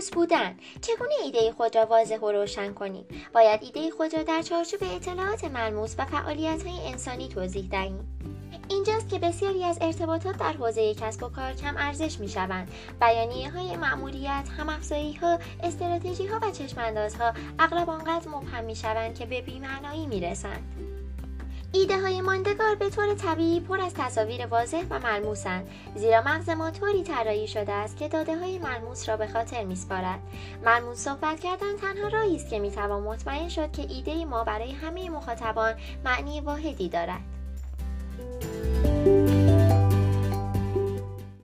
ملموس بودن چگونه ایده خود را واضح و روشن کنیم باید ایده خود را در چارچوب اطلاعات ملموس و فعالیت های انسانی توضیح دهیم اینجاست که بسیاری از ارتباطات در حوزه کسب و کار کم ارزش می شوند. بیانیه های معمولیت، ها، استراتژی ها و چشماندازها اغلب آنقدر مبهم می شوند که به بیمعنایی می رسند. ایده های ماندگار به طور طبیعی پر از تصاویر واضح و ملموسند. زیرا مغز ما طوری طراحی شده است که داده های ملموس را به خاطر میسپارد. ملموس صحبت کردن تنها راهی است که می‌توان مطمئن شد که ایده ما برای همه مخاطبان معنی واحدی دارد.